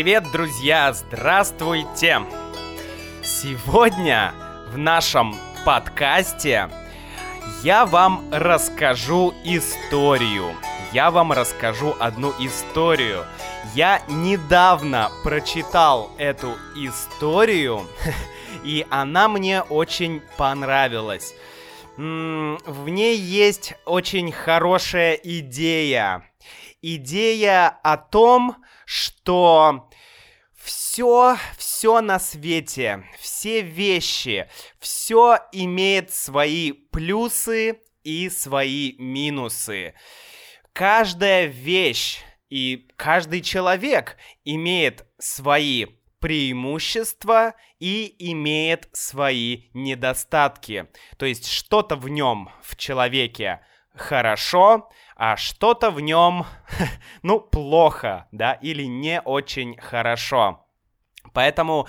Привет, друзья! Здравствуйте! Сегодня в нашем подкасте я вам расскажу историю. Я вам расскажу одну историю. Я недавно прочитал эту историю, и она мне очень понравилась. В ней есть очень хорошая идея. Идея о том, что все, все на свете, все вещи, все имеет свои плюсы и свои минусы. Каждая вещь и каждый человек имеет свои преимущества и имеет свои недостатки. То есть что-то в нем, в человеке, хорошо, а что-то в нем, ну, плохо, да, или не очень хорошо. Поэтому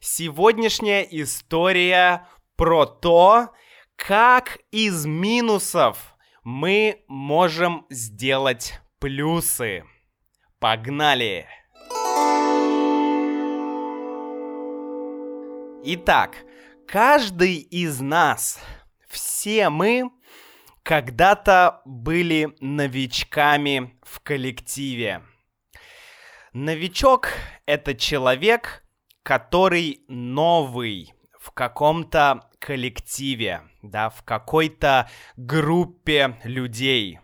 сегодняшняя история про то, как из минусов мы можем сделать плюсы. Погнали! Итак, каждый из нас, все мы когда-то были новичками в коллективе. Новичок — это человек, который новый в каком-то коллективе, да, в какой-то группе людей.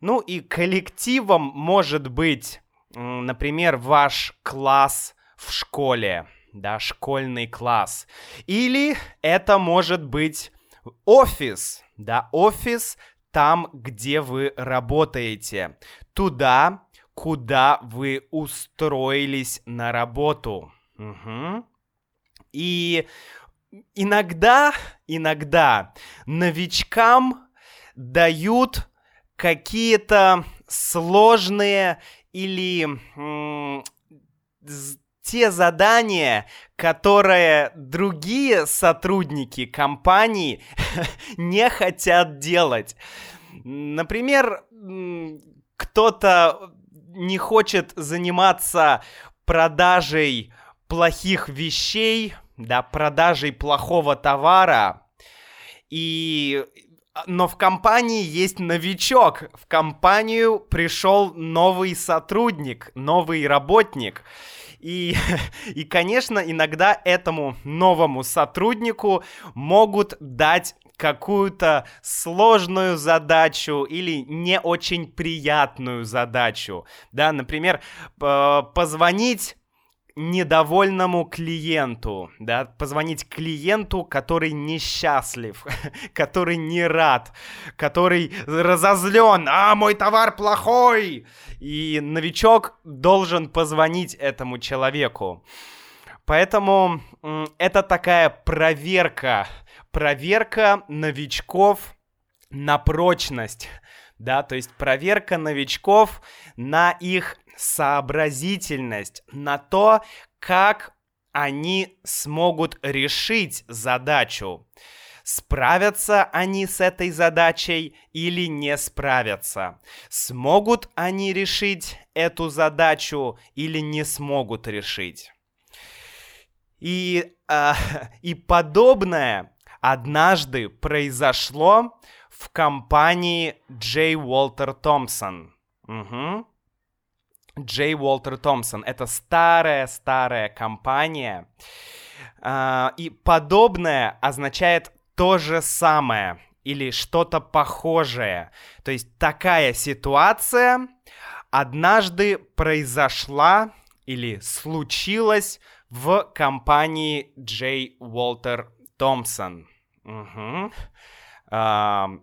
Ну и коллективом может быть, например, ваш класс в школе, да, школьный класс. Или это может быть офис, да, офис там, где вы работаете, туда, куда вы устроились на работу. Угу. И иногда, иногда новичкам дают какие-то сложные или те задания, которые другие сотрудники компании не хотят делать. Например, кто-то не хочет заниматься продажей плохих вещей, да, продажей плохого товара, и но в компании есть новичок. В компанию пришел новый сотрудник, новый работник. И, и, конечно, иногда этому новому сотруднику могут дать какую-то сложную задачу или не очень приятную задачу. Да, например, позвонить недовольному клиенту, да, позвонить клиенту, который несчастлив, который не рад, который разозлен, а мой товар плохой, и новичок должен позвонить этому человеку. Поэтому это такая проверка, проверка новичков на прочность, да, то есть проверка новичков на их сообразительность, на то, как они смогут решить задачу. Справятся они с этой задачей или не справятся? Смогут они решить эту задачу или не смогут решить? И, э, и подобное однажды произошло в компании Джей Уолтер Томпсон. Угу. Джей Уолтер Томпсон. Это старая-старая компания. Uh, и подобное означает то же самое или что-то похожее. То есть такая ситуация однажды произошла или случилась в компании Джей Уолтер Томпсон. Угу. Uh,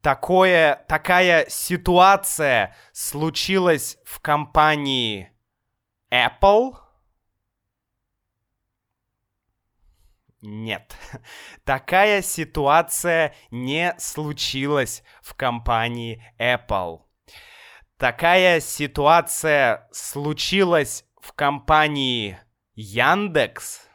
такое, такая ситуация случилась в компании Apple? Нет. Такая ситуация не случилась в компании Apple. Такая ситуация случилась в компании Яндекс?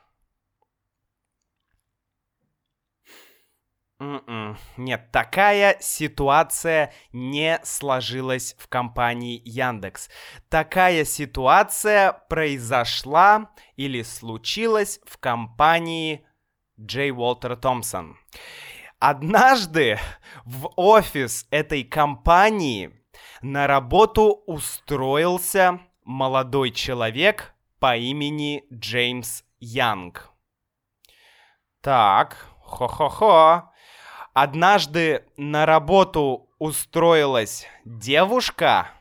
М-м. Нет, такая ситуация не сложилась в компании Яндекс. Такая ситуация произошла или случилась в компании Джей Уолтер Томпсон. Однажды в офис этой компании на работу устроился молодой человек по имени Джеймс Янг. Так, хо-хо-хо. Однажды на работу устроилась девушка.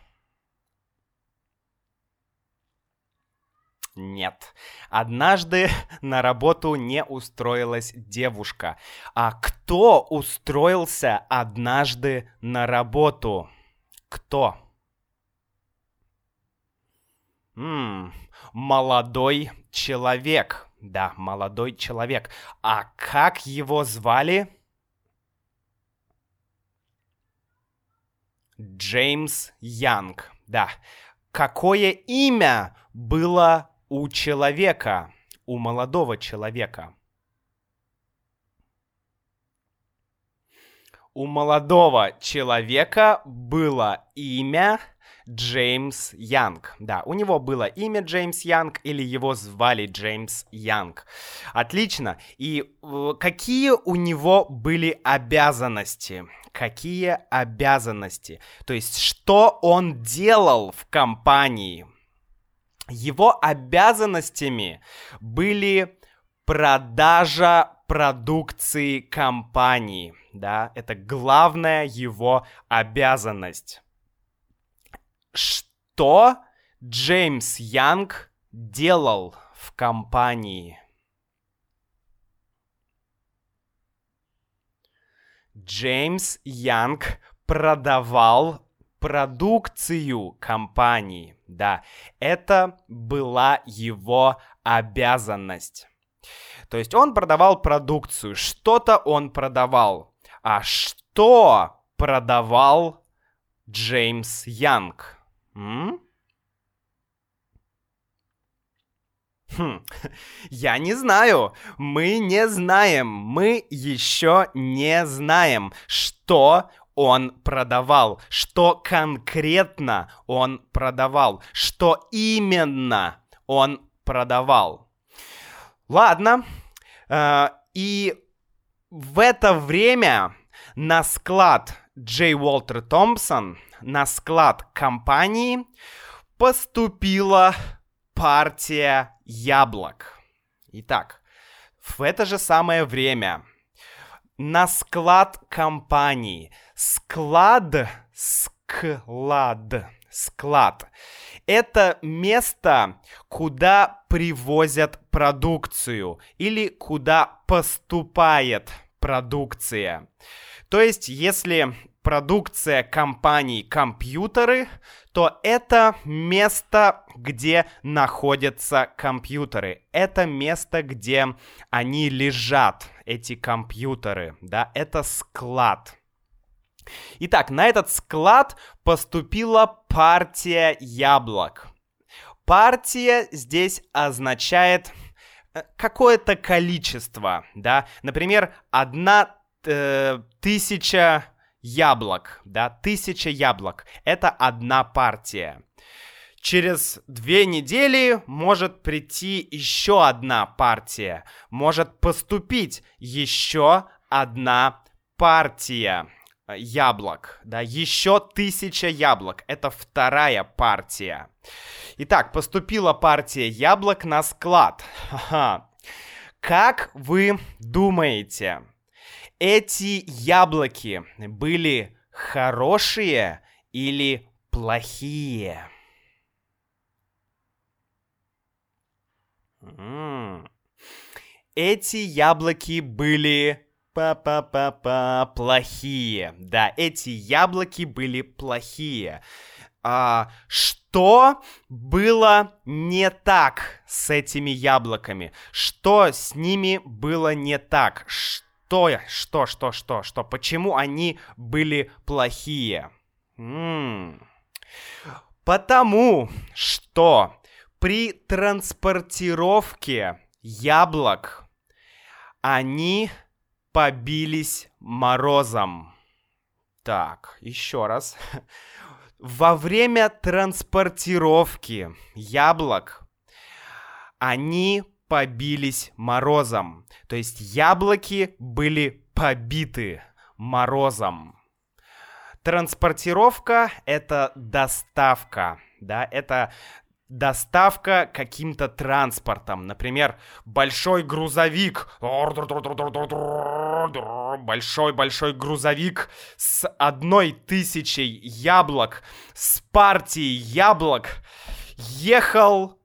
Нет. Однажды на работу не устроилась девушка. А кто устроился однажды на работу? Кто? М-м, молодой человек. Да, молодой человек. А как его звали? Джеймс Янг. Да. Какое имя было у человека, у молодого человека? У молодого человека было имя Джеймс Янг. Да, у него было имя Джеймс Янг или его звали Джеймс Янг. Отлично. И э, какие у него были обязанности? Какие обязанности? То есть, что он делал в компании? Его обязанностями были продажа продукции компании, да, это главная его обязанность что Джеймс Янг делал в компании? Джеймс Янг продавал продукцию компании. Да, это была его обязанность. То есть он продавал продукцию, что-то он продавал. А что продавал Джеймс Янг? М? Хм, я не знаю. Мы не знаем. Мы еще не знаем, что он продавал, что конкретно он продавал, что именно он продавал. Ладно. Э, и в это время на склад Джей Уолтер Томпсон на склад компании поступила партия яблок. Итак, в это же самое время на склад компании. Склад, склад, склад. Это место, куда привозят продукцию или куда поступает продукция. То есть, если продукция компаний компьютеры, то это место, где находятся компьютеры. Это место, где они лежат, эти компьютеры, да, это склад. Итак, на этот склад поступила партия яблок. Партия здесь означает э, какое-то количество, да, например, одна э, тысяча яблок, да, тысяча яблок. Это одна партия. Через две недели может прийти еще одна партия. Может поступить еще одна партия яблок, да, еще тысяча яблок, это вторая партия. Итак, поступила партия яблок на склад. Как вы думаете, эти яблоки были хорошие или плохие? Эти яблоки были па-па-па-па плохие. Да, эти яблоки были плохие. А, что было не так с этими яблоками? Что с ними было не так? Что что, что, что, что, что, почему они были плохие? М-м. Потому что при транспортировке яблок они побились морозом. Так, еще раз. Во время транспортировки яблок они побились морозом. То есть яблоки были побиты морозом. Транспортировка — это доставка, да, это доставка каким-то транспортом. Например, большой грузовик. Большой-большой грузовик с одной тысячей яблок, с партией яблок ехал,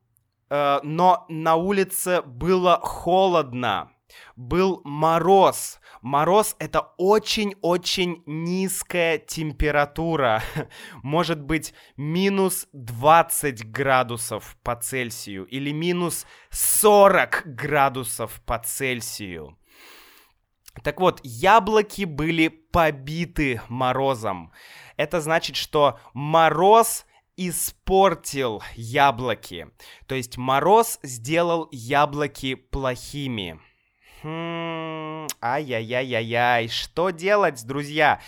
э, но на улице было холодно. Был мороз. Мороз — это очень-очень низкая температура. Может быть, минус 20 градусов по Цельсию или минус 40 градусов по Цельсию. Так вот, яблоки были побиты морозом. Это значит, что мороз испортил яблоки. То есть мороз сделал яблоки плохими. Хм, ай-яй-яй-яй-яй, что делать, друзья?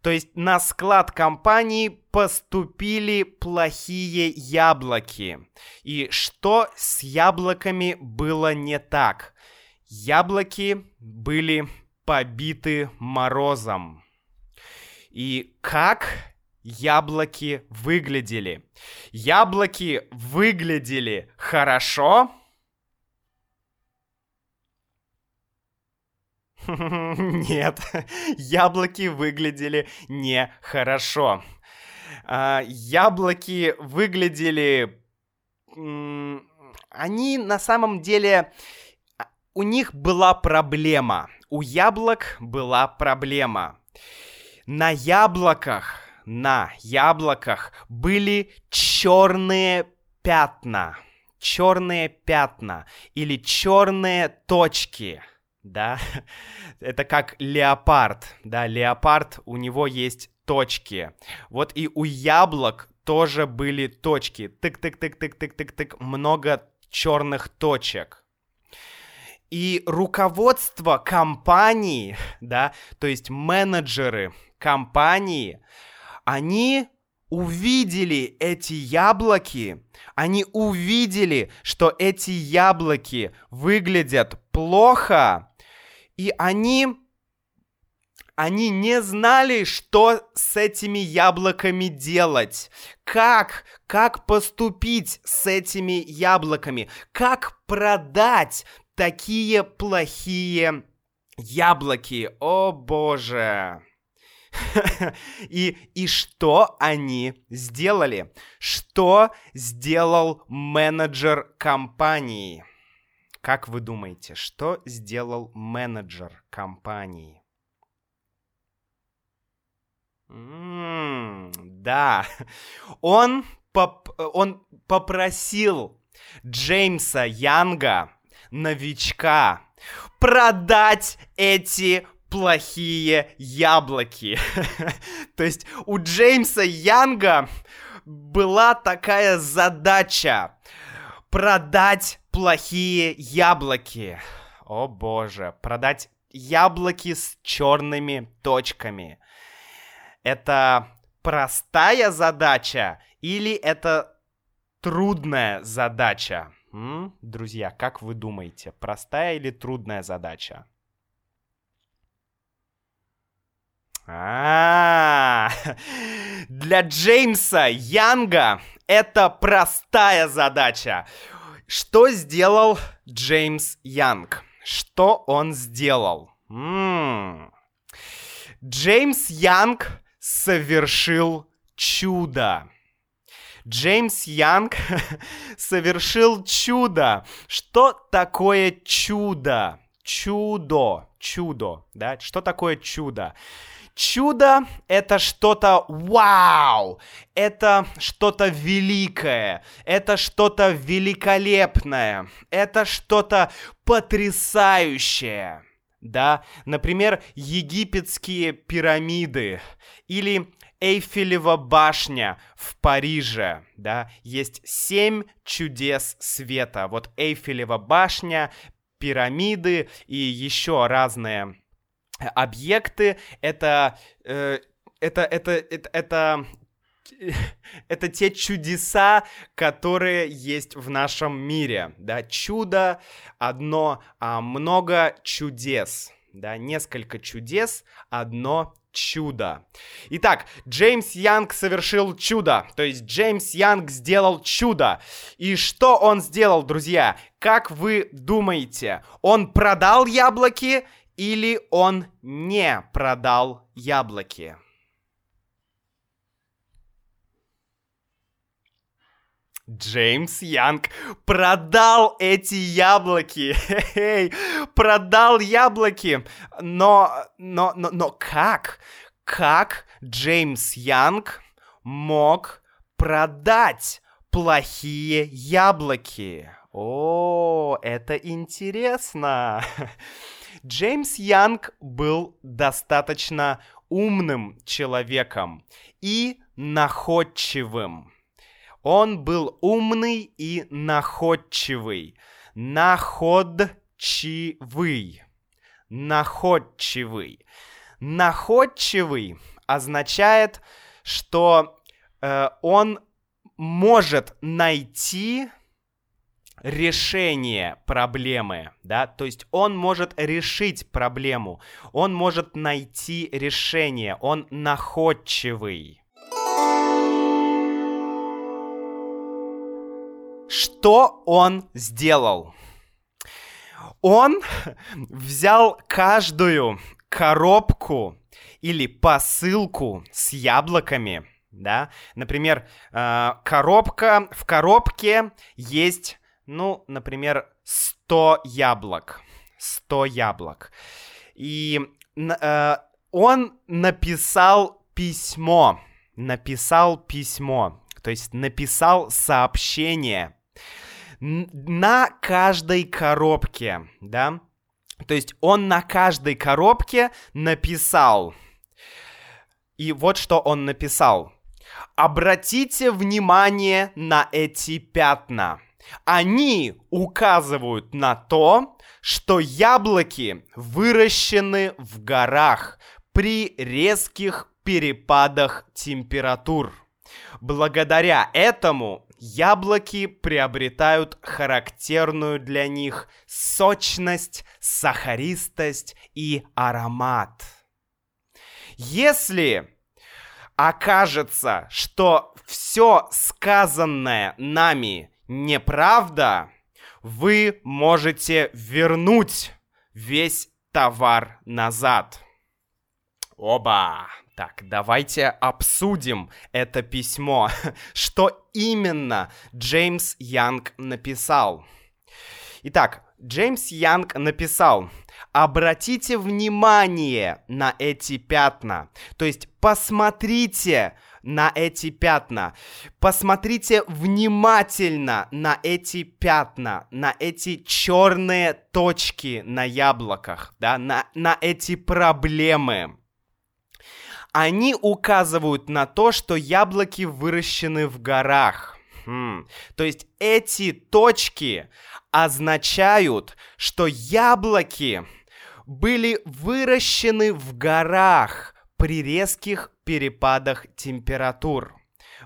То есть на склад компании поступили плохие яблоки. И что с яблоками было не так? Яблоки были побиты морозом. И как яблоки выглядели? Яблоки выглядели хорошо, Нет, яблоки выглядели нехорошо. А, яблоки выглядели... Они на самом деле... А, у них была проблема. У яблок была проблема. На яблоках, на яблоках были черные пятна. Черные пятна или черные точки – да, это как леопард, да, леопард, у него есть точки. Вот и у яблок тоже были точки. Тык-тык-тык-тык-тык-тык-тык, много черных точек. И руководство компании, да, то есть менеджеры компании, они увидели эти яблоки, они увидели, что эти яблоки выглядят плохо, и они... Они не знали, что с этими яблоками делать. Как, как поступить с этими яблоками? Как продать такие плохие яблоки? О боже! И, и что они сделали? Что сделал менеджер компании? Как вы думаете, что сделал менеджер компании? М-м, да, он, поп он попросил Джеймса Янга, новичка, продать эти плохие яблоки. То есть у Джеймса Янга была такая задача продать плохие яблоки. О боже, продать яблоки с черными точками. Это простая задача или это трудная задача? М? Друзья, как вы думаете, простая или трудная задача? А, для Джеймса Янга это простая задача. Что сделал Джеймс Янг? Что он сделал? Джеймс Янг совершил чудо. Джеймс Янг совершил чудо. Что такое чудо? Чудо, чудо, да? Что такое чудо? Чудо — это что-то вау, это что-то великое, это что-то великолепное, это что-то потрясающее. Да, например, египетские пирамиды или Эйфелева башня в Париже, да, есть семь чудес света. Вот Эйфелева башня, пирамиды и еще разные объекты это, э, это, это, это, это это те чудеса, которые есть в нашем мире, да, чудо одно, а много чудес, да, несколько чудес, одно чудо. Итак, Джеймс Янг совершил чудо, то есть Джеймс Янг сделал чудо. И что он сделал, друзья? Как вы думаете, он продал яблоки или он не продал яблоки? Джеймс Янг продал эти яблоки. Хе-хей, продал яблоки. Но, но, но, но как? Как Джеймс Янг мог продать плохие яблоки? О, это интересно. Джеймс Янг был достаточно умным человеком и находчивым. Он был умный и находчивый. Находчивый. Находчивый. Находчивый означает, что э, он может найти решение проблемы, да, то есть он может решить проблему, он может найти решение, он находчивый. Что он сделал? Он взял каждую коробку или посылку с яблоками, да, например, э, коробка, в коробке есть, ну, например, 100 яблок, 100 яблок, и э, он написал письмо, написал письмо, то есть написал сообщение на каждой коробке, да? То есть он на каждой коробке написал. И вот что он написал. Обратите внимание на эти пятна. Они указывают на то, что яблоки выращены в горах при резких перепадах температур. Благодаря этому яблоки приобретают характерную для них сочность, сахаристость и аромат. Если окажется, что все сказанное нами неправда, вы можете вернуть весь товар назад. Оба! Так, давайте обсудим это письмо. Что именно Джеймс Янг написал? Итак, Джеймс Янг написал, обратите внимание на эти пятна. То есть посмотрите на эти пятна. Посмотрите внимательно на эти пятна, на эти черные точки на яблоках, да, на, на эти проблемы они указывают на то, что яблоки выращены в горах. Хм. То есть эти точки означают, что яблоки были выращены в горах при резких перепадах температур.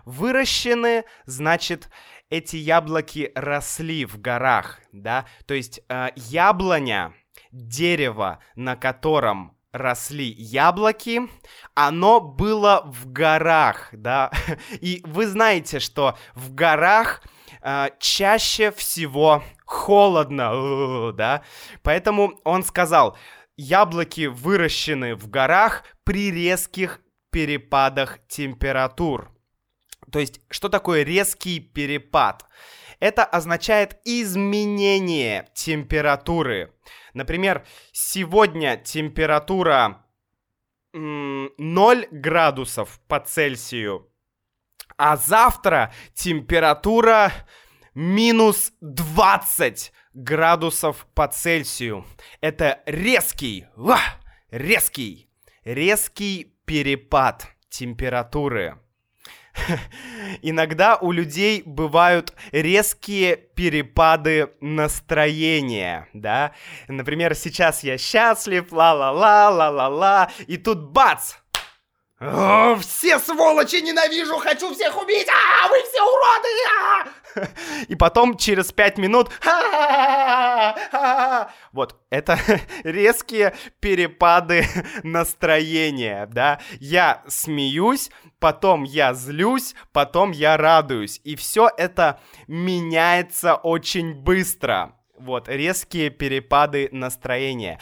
Выращены, значит, эти яблоки росли в горах, да? То есть э, яблоня, дерево, на котором росли яблоки, оно было в горах, да, и вы знаете, что в горах э, чаще всего холодно, да, поэтому он сказал, яблоки выращены в горах при резких перепадах температур. То есть, что такое резкий перепад? Это означает изменение температуры. Например, сегодня температура 0 градусов по Цельсию, а завтра температура минус 20 градусов по Цельсию. Это резкий, ва, резкий, резкий перепад температуры. Иногда у людей бывают резкие перепады настроения, да. Например, сейчас я счастлив, ла-ла-ла, ла-ла-ла, и тут бац! О, все сволочи ненавижу, хочу всех убить, а, вы все уроды, а! И потом через пять минут, вот, это резкие перепады настроения, да. Я смеюсь, потом я злюсь, потом я радуюсь, и все это меняется очень быстро. Вот, резкие перепады настроения.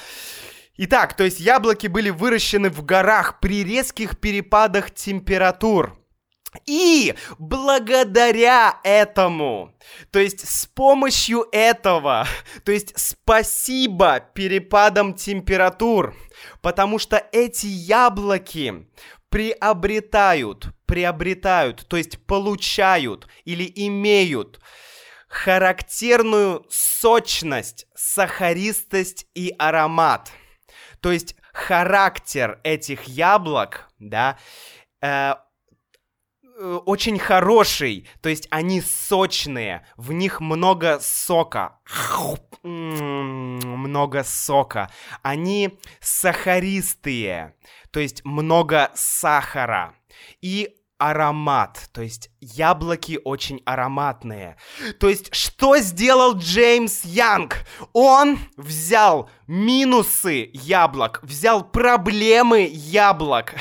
Итак, то есть яблоки были выращены в горах при резких перепадах температур. И благодаря этому, то есть с помощью этого, то есть спасибо перепадам температур, потому что эти яблоки приобретают, приобретают, то есть получают или имеют характерную сочность, сахаристость и аромат – то есть характер этих яблок, да, э, очень хороший, то есть они сочные, в них много сока, много сока, они сахаристые, то есть много сахара, и аромат, то есть яблоки очень ароматные. То есть что сделал Джеймс Янг? Он взял минусы яблок, взял проблемы яблок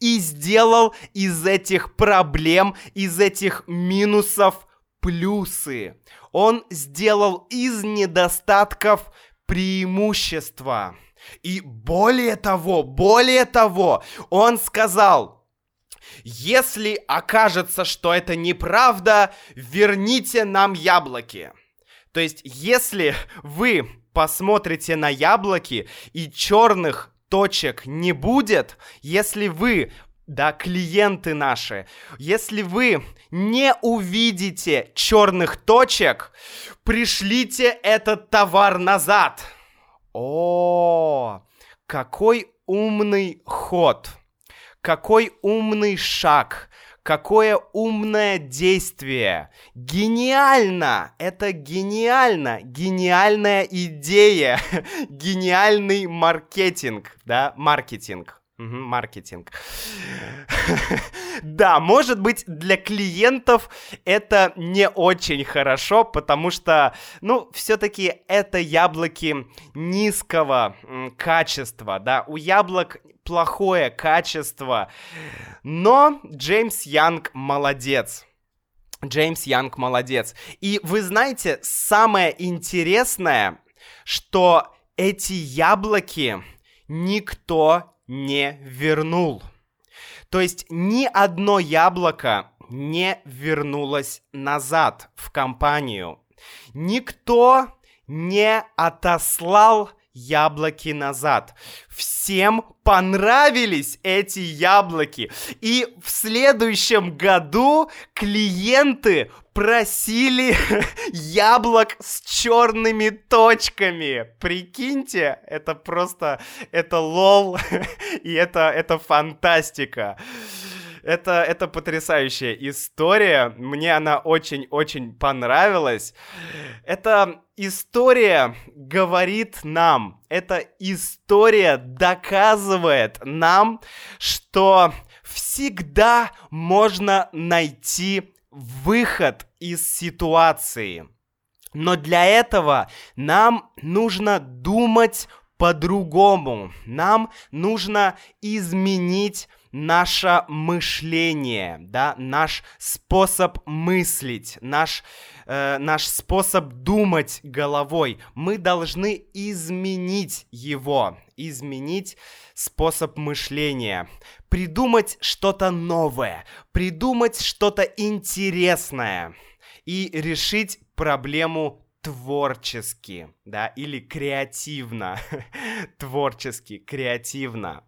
и сделал из этих проблем, из этих минусов плюсы. Он сделал из недостатков преимущества. И более того, более того, он сказал, если окажется, что это неправда, верните нам яблоки. То есть, если вы посмотрите на яблоки и черных точек не будет, если вы да, клиенты наши, если вы не увидите черных точек, пришлите этот товар назад. О, какой умный ход. Какой умный шаг! Какое умное действие! Гениально! Это гениально! Гениальная идея! Гениальный маркетинг, да? Маркетинг. Угу, маркетинг. да, может быть, для клиентов это не очень хорошо, потому что, ну, все-таки это яблоки низкого качества, да. У яблок плохое качество. Но Джеймс Янг молодец. Джеймс Янг молодец. И вы знаете, самое интересное, что эти яблоки никто не вернул. То есть ни одно яблоко не вернулось назад в компанию. Никто не отослал яблоки назад. Всем понравились эти яблоки. И в следующем году клиенты просили яблок с черными точками. Прикиньте, это просто, это лол, и это, это фантастика. Это, это потрясающая история. Мне она очень-очень понравилась. Эта история говорит нам, эта история доказывает нам, что всегда можно найти выход из ситуации. Но для этого нам нужно думать по-другому. Нам нужно изменить наше мышление, да, наш способ мыслить, наш, э, наш способ думать головой. Мы должны изменить его, изменить способ мышления, придумать что-то новое, придумать что-то интересное и решить проблему творчески, да, или креативно, творчески, креативно.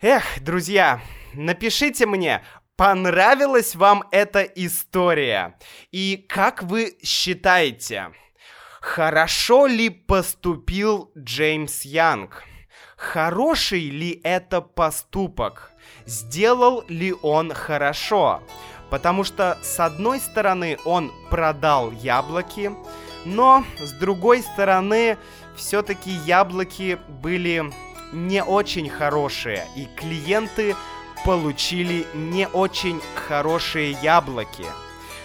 Эх, друзья, напишите мне, понравилась вам эта история? И как вы считаете, хорошо ли поступил Джеймс Янг? хороший ли это поступок, сделал ли он хорошо. Потому что, с одной стороны, он продал яблоки, но, с другой стороны, все-таки яблоки были не очень хорошие, и клиенты получили не очень хорошие яблоки.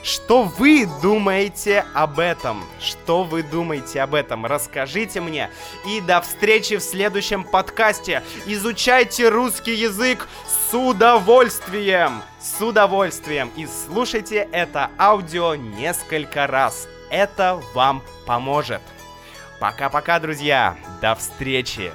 Что вы думаете об этом? Что вы думаете об этом? Расскажите мне. И до встречи в следующем подкасте. Изучайте русский язык с удовольствием. С удовольствием. И слушайте это аудио несколько раз. Это вам поможет. Пока-пока, друзья. До встречи.